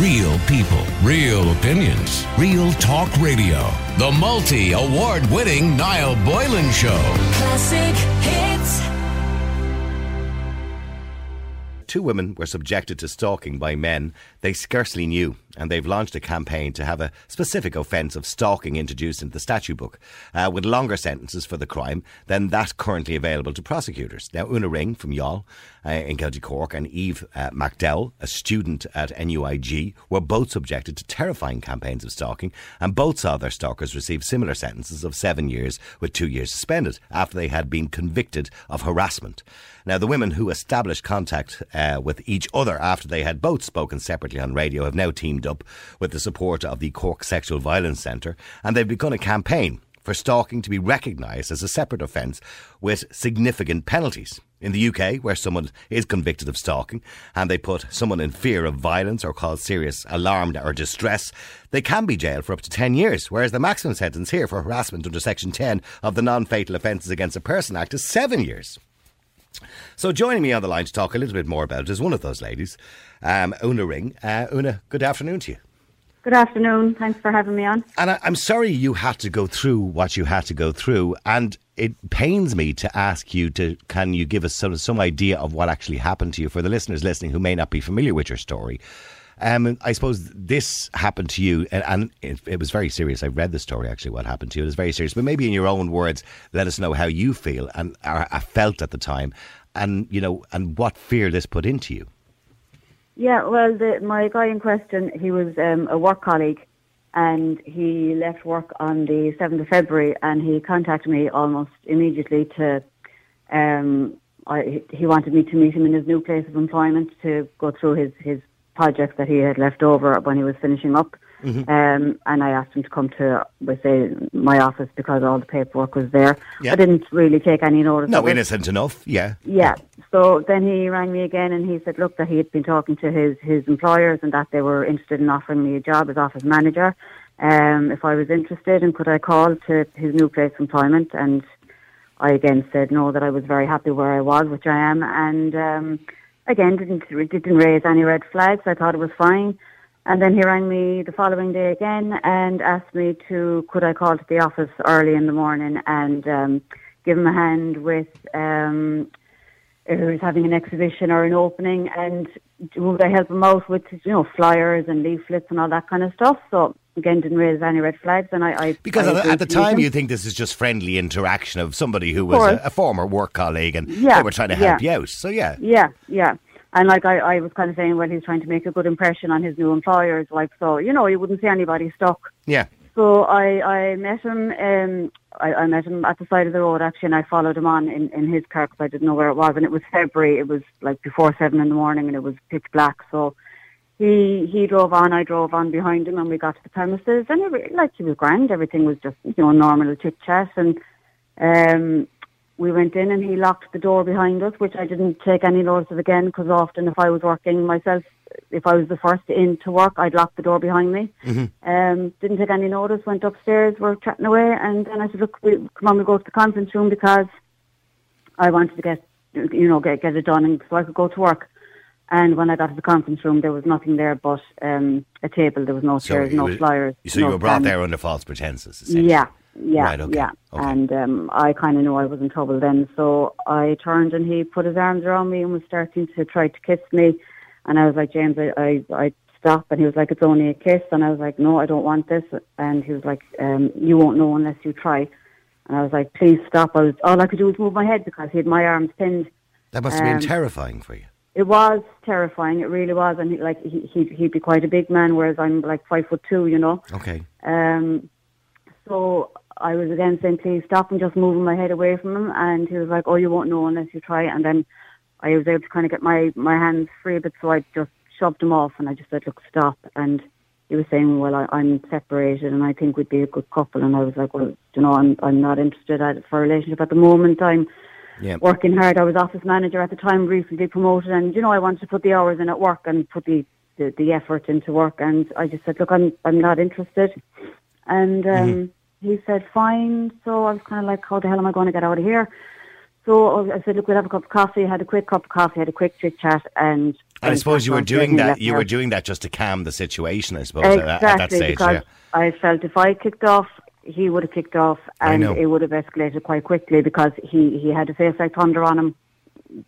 Real people, real opinions, real talk radio. The multi award winning Niall Boylan Show. Classic hits. two women were subjected to stalking by men they scarcely knew, and they've launched a campaign to have a specific offence of stalking introduced into the statute book, uh, with longer sentences for the crime than that currently available to prosecutors. Now, Una Ring from Youghal uh, in County Cork and Eve uh, McDowell, a student at NUIG, were both subjected to terrifying campaigns of stalking, and both saw their stalkers receive similar sentences of seven years with two years suspended after they had been convicted of harassment. Now, the women who established contact uh, with each other after they had both spoken separately on radio have now teamed up with the support of the Cork Sexual Violence Centre and they've begun a campaign for stalking to be recognised as a separate offence with significant penalties. In the UK, where someone is convicted of stalking and they put someone in fear of violence or cause serious alarm or distress, they can be jailed for up to 10 years, whereas the maximum sentence here for harassment under Section 10 of the Non Fatal Offences Against a Person Act is seven years. So joining me on the line to talk a little bit more about it is one of those ladies, um, Una Ring. Uh, Una, good afternoon to you. Good afternoon. Thanks for having me on. And I, am sorry you had to go through what you had to go through, and it pains me to ask you to. Can you give us some some idea of what actually happened to you for the listeners listening who may not be familiar with your story? Um, I suppose this happened to you, and, and it, it, was very serious. I read the story actually. What happened to you? It was very serious. But maybe in your own words, let us know how you feel and or, felt at the time, and you know, and what fear this put into you. Yeah, well, the, my guy in question, he was um, a work colleague, and he left work on the seventh of February, and he contacted me almost immediately to. Um, I, he wanted me to meet him in his new place of employment to go through his his projects that he had left over when he was finishing up. Mm-hmm. Um, and I asked him to come to, we say, my office because all the paperwork was there. Yep. I didn't really take any notice. No, innocent enough, yeah. Yeah. So then he rang me again and he said, look, that he had been talking to his, his employers and that they were interested in offering me a job as office manager. Um, if I was interested and could I call to his new place of employment and I again said no, that I was very happy where I was, which I am, and um, again didn't didn't raise any red flags. I thought it was fine. And then he rang me the following day again and asked me to could I call to the office early in the morning and um, give him a hand with um, he was having an exhibition or an opening and would I help him out with you know flyers and leaflets and all that kind of stuff. So again, didn't raise any red flags, and I, I because I at, at the time you think this is just friendly interaction of somebody who was a, a, former work colleague and yeah, they were trying to help yeah. you out. So yeah, yeah, yeah. And like I, I was kind of saying, well, he's trying to make a good impression on his new employers, like so. You know, you wouldn't see anybody stuck. Yeah. So I, I met him. Um, I, I met him at the side of the road actually, and I followed him on in, in his car because I didn't know where it was, and it was February. It was like before seven in the morning, and it was pitch black. So he he drove on, I drove on behind him, and we got to the premises, and it, like he was grand. Everything was just you know normal chit chat, and um, we went in, and he locked the door behind us, which I didn't take any notice of again, because often if I was working myself, if I was the first in to work, I'd lock the door behind me. Mm-hmm. Um, didn't take any notice. Went upstairs, we're chatting away, and then I said, "Look, we, come on, we go to the conference room because I wanted to get you know get get it done, and so I could go to work." And when I got to the conference room, there was nothing there but um, a table. There was no so chairs, no was, flyers. So no you were brought there under false pretenses, Yeah, yeah, right, okay. yeah. Okay. And um, I kind of knew I was in trouble then. So I turned and he put his arms around me and was starting to try to kiss me. And I was like, James, I, I, I stop. And he was like, it's only a kiss. And I was like, no, I don't want this. And he was like, um, you won't know unless you try. And I was like, please stop. I was, all I could do was move my head because he had my arms pinned. That must have been um, terrifying for you. It was terrifying. It really was, and he, like he, he'd, he'd be quite a big man, whereas I'm like five foot two, you know. Okay. Um, so I was again saying, please stop, and just moving my head away from him, and he was like, oh, you won't know unless you try. And then I was able to kind of get my my hands free a bit, so I just shoved him off, and I just said, look, stop. And he was saying, well, I, I'm separated, and I think we'd be a good couple. And I was like, well, you know, I'm I'm not interested for a relationship at the moment. I'm yeah. working hard. I was office manager at the time, recently promoted, and you know I wanted to put the hours in at work and put the the, the effort into work. And I just said, look, I'm I'm not interested. And um, mm-hmm. He said, fine. So I was kind of like, how the hell am I going to get out of here? So I said, look, we'll have a cup of coffee. I had a quick cup of coffee, had a quick chit chat, and And I suppose you were doing that. You were doing that just to calm the situation. I suppose exactly, at, at that stage. Because yeah. I felt if I kicked off, he would have kicked off, and it would have escalated quite quickly because he he had a face like thunder on him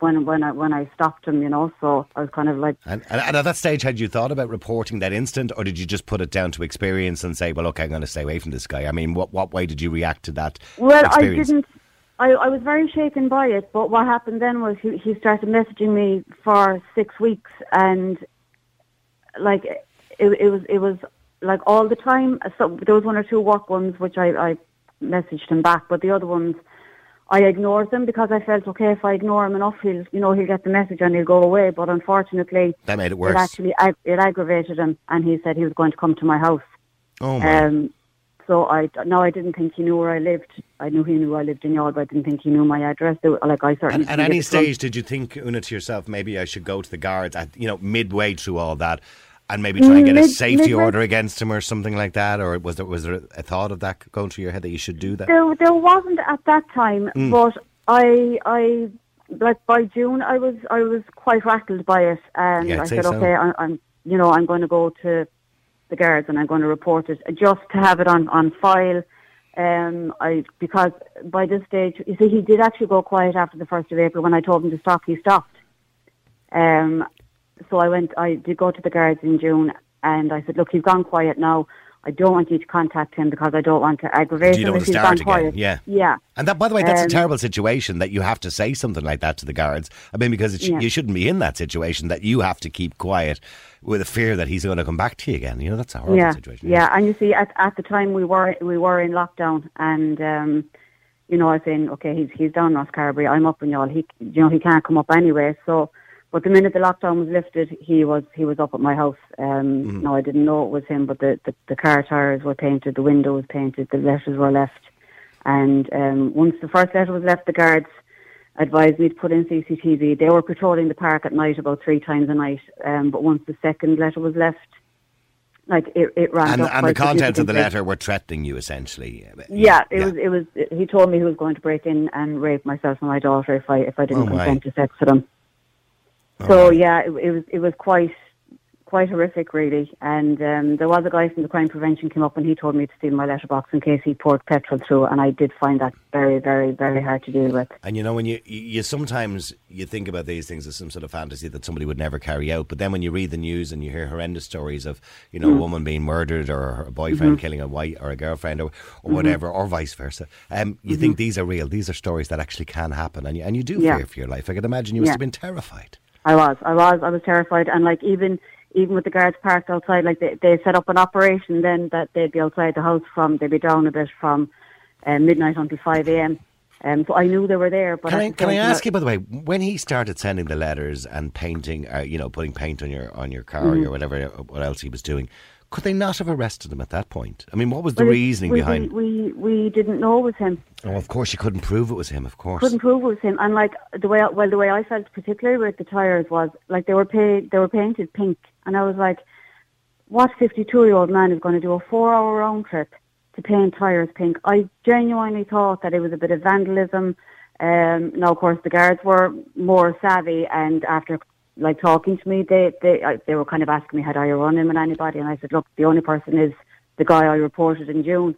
when when I when I stopped him, you know. So I was kind of like. And, and, at that stage, had you thought about reporting that instant, or did you just put it down to experience and say, "Well, okay, I'm going to stay away from this guy"? I mean, what what way did you react to that? Well, experience? I didn't. I, I was very shaken by it, but what happened then was he, he started messaging me for six weeks, and like it, it was it was like all the time. So there was one or two work ones which I, I messaged him back, but the other ones I ignored them because I felt okay if I ignore him enough, he'll you know he'll get the message and he'll go away. But unfortunately, that made it worse. It actually ag- it aggravated him, and he said he was going to come to my house. Oh my. Um, so I no, I didn't think he knew where I lived. I knew he knew I lived in Youghal, but I didn't think he knew my address. Like I certainly. And at any stage, did you think, Una, to yourself, maybe I should go to the guards? At you know, midway through all that, and maybe try and get a safety order against him or something like that, or was there was there a thought of that going through your head that you should do that? There, there wasn't at that time, mm. but I, I like by June, I was I was quite rattled by it, and yeah, I said, so. okay, I, I'm, you know, I'm going to go to the guards and I'm going to report it just to have it on on file um, I because by this stage, you see, he did actually go quiet after the first of April. When I told him to stop, he stopped. Um, so I went. I did go to the guards in June, and I said, "Look, he's gone quiet now. I don't want you to contact him because I don't want to aggravate you him if he's gone again. quiet." Yeah, yeah. And that, by the way, that's um, a terrible situation that you have to say something like that to the guards. I mean, because yeah. you shouldn't be in that situation that you have to keep quiet with a fear that he's going to come back to you again. You know, that's a horrible yeah, situation. Yeah, and you see, at at the time we were we were in lockdown, and um, you know, I was saying, okay, he's he's down Rosscarbery, I'm up in Youghal. He, you know, he can't come up anyway. So, but the minute the lockdown was lifted, he was he was up at my house. Um, mm-hmm. No, I didn't know it was him, but the, the the car tires were painted, the window was painted, the letters were left, and um, once the first letter was left, the guards advised me to put in CCTV. They were patrolling the park at night about three times a night, um, but once the second letter was left, like it, it ran. And, and the contents of the letter were threatening you, essentially. Yeah, it yeah. was. It was. He told me he was going to break in and rape myself and my daughter if I if I didn't oh consent to sex with him. So my. yeah, it, it was. It was quite quite horrific, really. And um, there was a guy from the crime prevention came up and he told me to steel my letterbox in case he poured petrol through, and I did find that very, very, very hard to deal with. And you know, when you you sometimes you think about these things as some sort of fantasy that somebody would never carry out, but then when you read the news and you hear horrendous stories of you know mm. a woman being murdered or a boyfriend mm-hmm. killing a wife or a girlfriend or, or mm-hmm. whatever, or vice versa, um, you mm-hmm. think these are real. These are stories that actually can happen, and you, and you do yeah. fear for your life. I can imagine you must yeah. have been terrified. I was, I was, I was terrified, and like even even with the guards parked outside, like they, they set up an operation then that they'd be outside the house from, they'd be down a bit from uh, midnight until 5 a.m. Um, so I knew they were there. But can I, can I ask you, by the way, when he started sending the letters and painting, uh, you know, putting paint on your on your car mm-hmm. or whatever, what else he was doing, could they not have arrested him at that point? I mean, what was the well, reasoning we, behind? We, we we didn't know it was him. Oh, of course, you couldn't prove it was him. Of course, couldn't prove it was him. And like the way, well, the way I felt particularly with the tires was like they were paid, they were painted pink, and I was like, what fifty-two-year-old man is going to do a four-hour round trip to paint tires pink? I genuinely thought that it was a bit of vandalism. Um, now, of course, the guards were more savvy, and after like talking to me, they they they were kind of asking me had I run him with anybody, and I said, look, the only person is the guy I reported in June,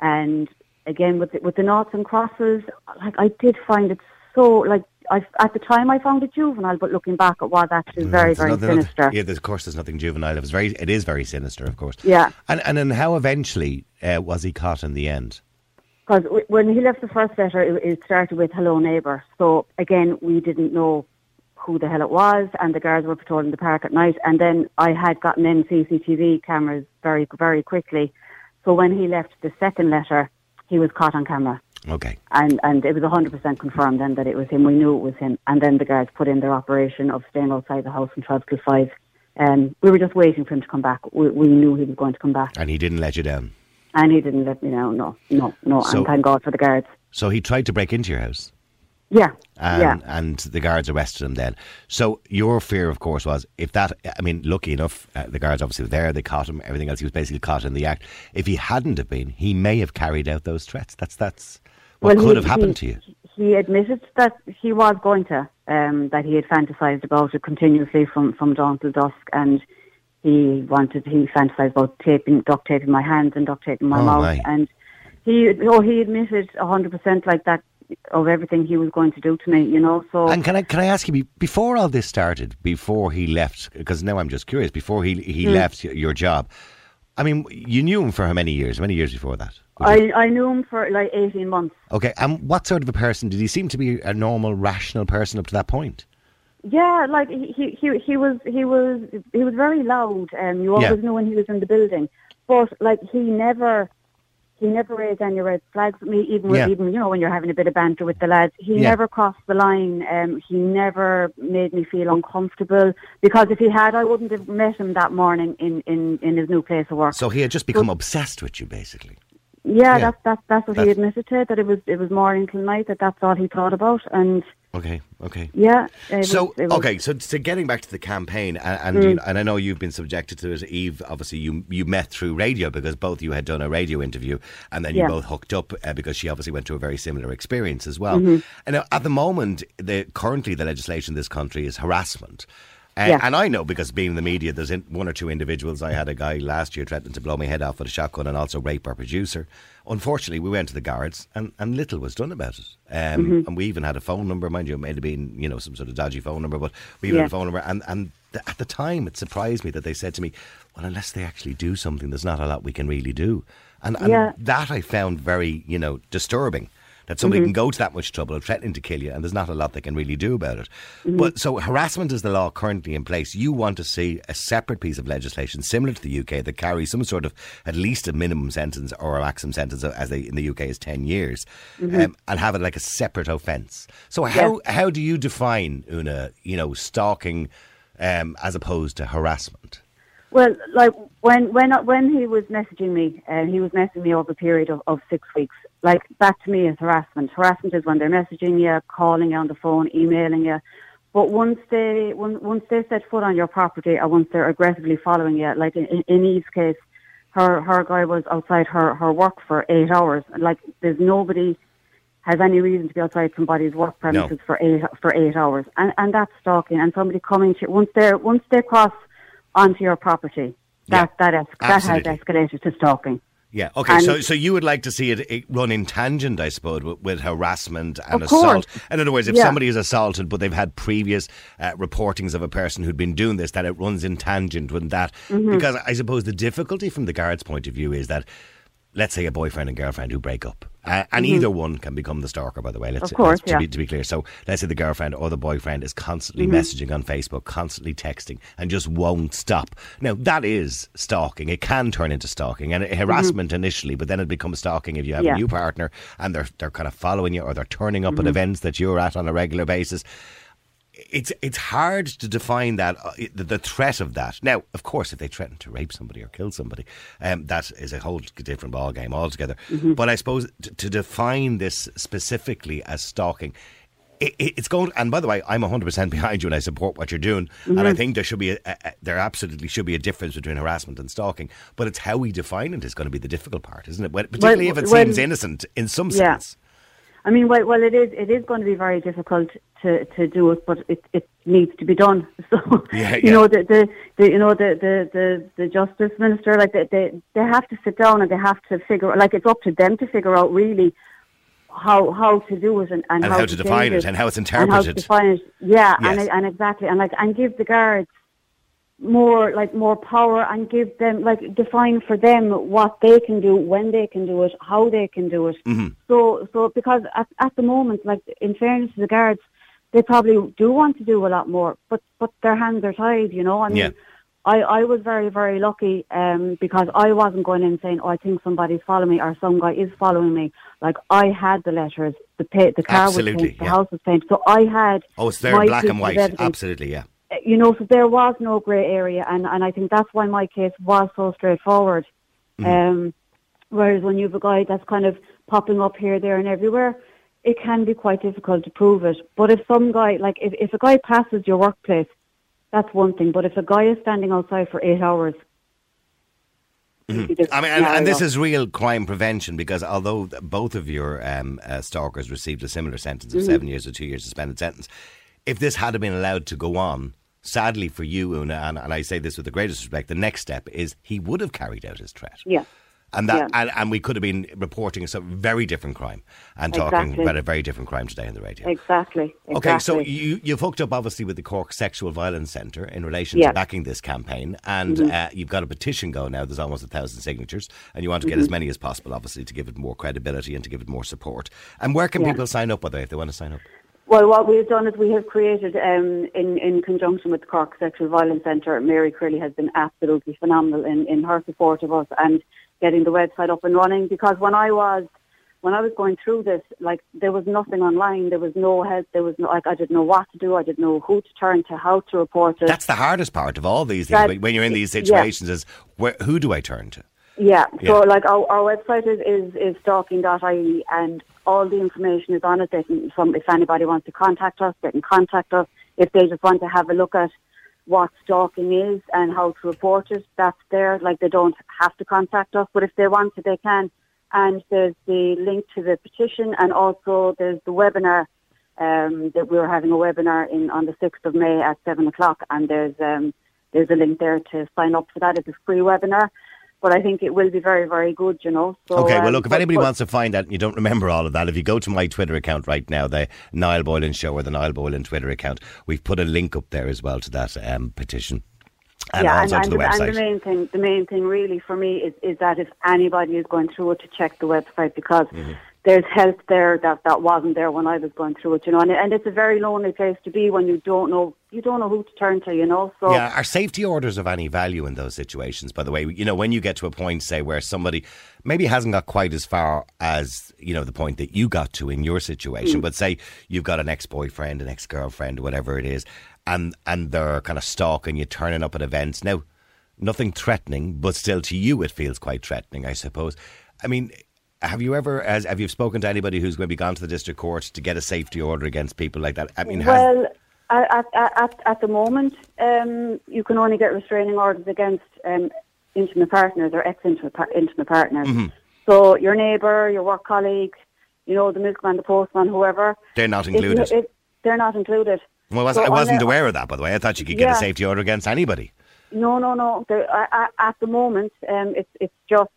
and again with the, with the knots and crosses, like I did find it so like I, at the time I found it juvenile, but looking back, it was actually very, very sinister. yeah, of course, there's nothing juvenile. It was very, it is very sinister, of course. Yeah. And and then how eventually uh, was he caught in the end? Because when he left the first letter, it, it started with "Hello, neighbour." So again, we didn't know who the hell it was, and the guards were patrolling the park at night. And then I had gotten in CCTV cameras very, very quickly. So when he left the second letter, he was caught on camera. Okay. And and it was 100% confirmed then that it was him. We knew it was him. And then the guards put in their operation of staying outside the house from 12 till 5. Um, we were just waiting for him to come back. We, we knew he was going to come back. And he didn't let you down? And he didn't let me down, no, no, no. So, and thank God for the guards. So he tried to break into your house? Yeah. And, yeah. and the guards arrested him then. So your fear, of course, was if that, I mean, lucky enough, uh, the guards obviously were there, they caught him, everything else, he was basically caught in the act. If he hadn't have been, he may have carried out those threats. That's, that's what well, could he, have happened he, to you. he admitted that he was going to, um, that he had fantasized about it continuously from, from dawn till dusk, and he wanted, he fantasized about taping, duct taping my hands and duct taping my Oh, mouth, my. and he, oh, he admitted a hundred percent like that of everything he was going to do to me, you know. So And can I can I ask you before all this started, before he left? Because now I'm just curious. Before he he Hmm. left your job, I mean, you knew him for how many years? Many years before that? I, I knew him for like eighteen months. Okay, and what sort of a person did he seem to be? A normal, rational person up to that point? Yeah, like he he he, was he was he was very loud. Um, you always Yeah. knew when he was in the building, but like he never he never raised any red flags with me. Even with, Yeah. even you know when you're having a bit of banter with the lads, he Yeah. never crossed the line. Um, he never made me feel uncomfortable because if he had, I wouldn't have met him that morning in in in his new place of work. So he had just become obsessed with you, basically. Yeah, yeah. that's that's that's what That's- he admitted to. That it was it was morning till night. That that's all he thought about. And Okay, okay. yeah, So was, was, okay, so so getting back to the campaign, and and, you, and I know you've been subjected to it, Eve. Obviously, you you met through radio because both you had done a radio interview, and then you Yeah. both hooked up uh, because she obviously went through a very similar experience as well. Mm-hmm. And now, at the moment, the currently the legislation in this country is harassment. Uh, Yeah. And I know because being in the media, there's in, one or two individuals. I had a guy last year threatening to blow my head off with a shotgun and also rape our producer. Unfortunately, we went to the guards and, and little was done about it. Um, Mm-hmm. And we even had a phone number, mind you, it may have been you know some sort of dodgy phone number, but we even Yeah. had a phone number. And and th- at the time, it surprised me that they said to me, "Well, unless they actually do something, there's not a lot we can really do." And, and Yeah. that I found very you know disturbing. That somebody Mm-hmm. can go to that much trouble, of threatening to kill you, and there's not a lot they can really do about it. Mm-hmm. But so harassment is the law currently in place. You want to see a separate piece of legislation similar to the UK that carries some sort of at least a minimum sentence or a maximum sentence, as they in the UK is ten years, um, and have it like a separate offence. So how how do you define Una, you know, stalking um, as opposed to harassment? Well, like when when when he was messaging me, and he was messaging me over a period of, of six weeks. Like that to me is harassment. Harassment is when they're messaging you, calling you on the phone, emailing you. But once they when, once they set foot on your property, or once they're aggressively following you, like in, in Eve's case, her her guy was outside her her work for eight hours. Like there's nobody has any reason to be outside somebody's work premises for eight for eight hours, and and that's stalking. And somebody coming to once they once they cross onto your property, that Yeah, that es- that has escalated to stalking. Yeah. Okay. And- so, so you would like to see it, it run in tangent, I suppose, with, with harassment and Of course. assault. In other words, if Yeah. somebody is assaulted, but they've had previous uh, reportings of a person who'd been doing this, that it runs in tangent with that. Mm-hmm. Because I suppose the difficulty from the guard's point of view is that, let's say, a boyfriend and girlfriend who break up, uh, and either one can become the stalker. By the way, let's Mm-hmm. Of course, let's- to, yeah. be, to be clear. So let's say the girlfriend or the boyfriend is constantly Mm-hmm. messaging on Facebook, constantly texting, and just won't stop. Now that is stalking. It can turn into stalking and harassment initially, but then it becomes stalking if you have Mm-hmm. Yeah. a new partner and they're they're kind of following you or they're turning Mm-hmm. up at events that you're at on a regular basis it's it's hard to define that uh, the, the threat of that. Now, of course, if they threaten to rape somebody or kill somebody, um, that is a whole different ball game altogether. Mm-hmm. But I suppose t- to define this specifically as stalking. It, it- it's going, and by the way, I'm 100% behind you, and I support what you're doing. And Mm-hmm. I think there should be, a, a, a- there absolutely should be a difference between harassment and stalking. But it's how we define it is going to be the difficult part, isn't it? When- Particularly if it when- seems innocent in some Yeah. sense. I mean, well, well, it is it is going to be very difficult to, to do it, but it, it needs to be done. So Yeah, you know the, the, the you know the, the, the, the justice minister like they, they they have to sit down and they have to figure like it's up to them to figure out really how how to do it and, and, And how to define change it and how it's and how to interpreted. define it. Yeah, Yes. and and exactly and like and give the guards more like more power and give them like define for them what they can do, when they can do it, how they can do it. Mm-hmm. So so because at at the moment, like in fairness to the guards, they probably do want to do a lot more, but but their hands are tied. You know, I mean. Yeah. I, I was very, very lucky um, because I wasn't going in saying, oh, I think somebody's following me or some guy is following me. Like, I had the letters, the pay, the car Absolutely, was painted, the yeah. house was painted. So I had Oh, it's there black and white. Absolutely, yeah. you know, so there was no grey area, and, and I think that's why my case was so straightforward. Mm-hmm. Um, whereas when you have a guy that's kind of popping up here, there, and everywhere, it can be quite difficult to prove it. But if some guy, like if, if a guy passes your workplace, that's one thing. But if a guy is standing outside for eight hours, different. I mean, and, and this is real crime prevention because although both of your um, uh, stalkers received a similar sentence of Mm-hmm. seven years or two years suspended sentence, if this had been allowed to go on, sadly for you, Una, and, and I say this with the greatest respect, the next step is he would have carried out his threat. Yeah. And that, Yeah. and, and we could have been reporting a very different crime and talking Exactly. about a very different crime today on the radio. Exactly. exactly. Okay, so you, you've hooked up obviously with the Cork Sexual Violence Centre in relation Yeah. to backing this campaign, and Mm-hmm. uh, you've got a petition going now. There's almost a thousand signatures, and you want to get Mm-hmm. as many as possible, obviously, to give it more credibility and to give it more support. And where can Yeah. people sign up, by the way, if they want to sign up? Well, what we've done is we have created, um, in, in conjunction with the Cork Sexual Violence Centre, Mary Crilly has been absolutely phenomenal in, in her support of us and getting the website up and running. Because when I was when I was going through this, like there was nothing online, there was no help, there was no like I didn't know what to do, I didn't know who to turn to, how to report it. That's the hardest part of all these things That- when- you're in these yeah. situations is where, who do I turn to? Yeah. Yeah. So like our, our website is, is, is stalking.ie and all the information is on it. They can, from, if anybody wants to contact us, they can contact us. If they just want to have a look at what stalking is and how to report it, that's there. Like they don't have to contact us, but if they want to, they can. And there's the link to the petition and also there's the webinar um, that we're having a webinar in on the 6th of May at 7 o'clock and there's um, there's a link there to sign up for that. It's a free webinar, but I think it will be very, very good, you know. So, Okay, well, um, look, if anybody but- wants to find out and you don't remember all of that, if you go to my Twitter account right now, the Niall Boylan Show or the Niall Boylan Twitter account, we've put a link up there as well to that um, petition. And yeah, also and, to and, the and the main thing, the main thing really for me is, is that if anybody is going through it, to check the website because Mm-hmm. There's help there that, that wasn't there when I was going through it, you know. And, and it's a very lonely place to be when you don't know you don't know who to turn to, you know. So Yeah, are safety orders of any value in those situations? By the way, you know, when you get to a point, say, where somebody maybe hasn't got quite as far as you know the point that you got to in your situation, Mm. but say you've got an ex-boyfriend, an ex-girlfriend, whatever it is, and and they're kind of stalking you, turning up at events. Now, nothing threatening, but still to you it feels quite threatening, I suppose. I mean. Have you ever, as have you spoken to anybody who's going to be gone to the district court to get a safety order against people like that? I mean, has, Well, at, at, at, the moment, um, you can only get restraining orders against um, intimate partners or ex-intimate par- intimate partners. Mm-hmm. So your neighbour, your work colleague, you know, the milkman, the postman, whoever. they're not if- included. if- they're not included. Well, was, So I wasn't aware of that, by the way. I thought you could get a safety order against anybody. No, no, no. I- I- At the moment, um, it's it's just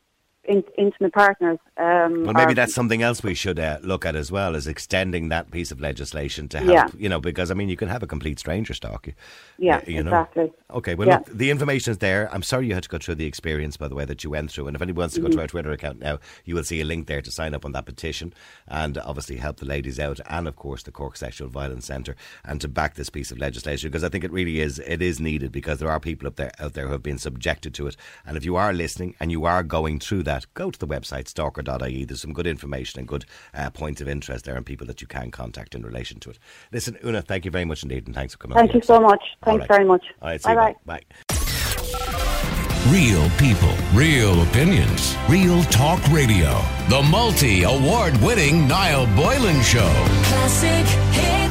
in, intimate partners. Um, Well, maybe that's something else we should uh, look at as well, is extending that piece of legislation to help, Yeah. you know, because, I mean, you can have a complete stranger stalk you. Yeah, you know. exactly. Okay, well, Yeah. look, the information is there. I'm sorry you had to go through the experience, by the way, that you went through. And if anyone wants to Mm-hmm. go to our Twitter account now, you will see a link there to sign up on that petition and obviously help the ladies out and, of course, the Cork Sexual Violence Centre and to back this piece of legislation because I think it really is it is needed because there are people up there out there who have been subjected to it. And if you are listening and you are going through that, go to the website stalker.ie. There's some good information and good uh, points of interest there and people that you can contact in relation to it. Listen, Una, thank you very much indeed and thanks for coming. Thank the you so much. Thanks right. very much. All right, see you. Bye-bye. Bye. Real people, real opinions, real talk radio. The multi award winning Niall Boylan Show. Classic hits.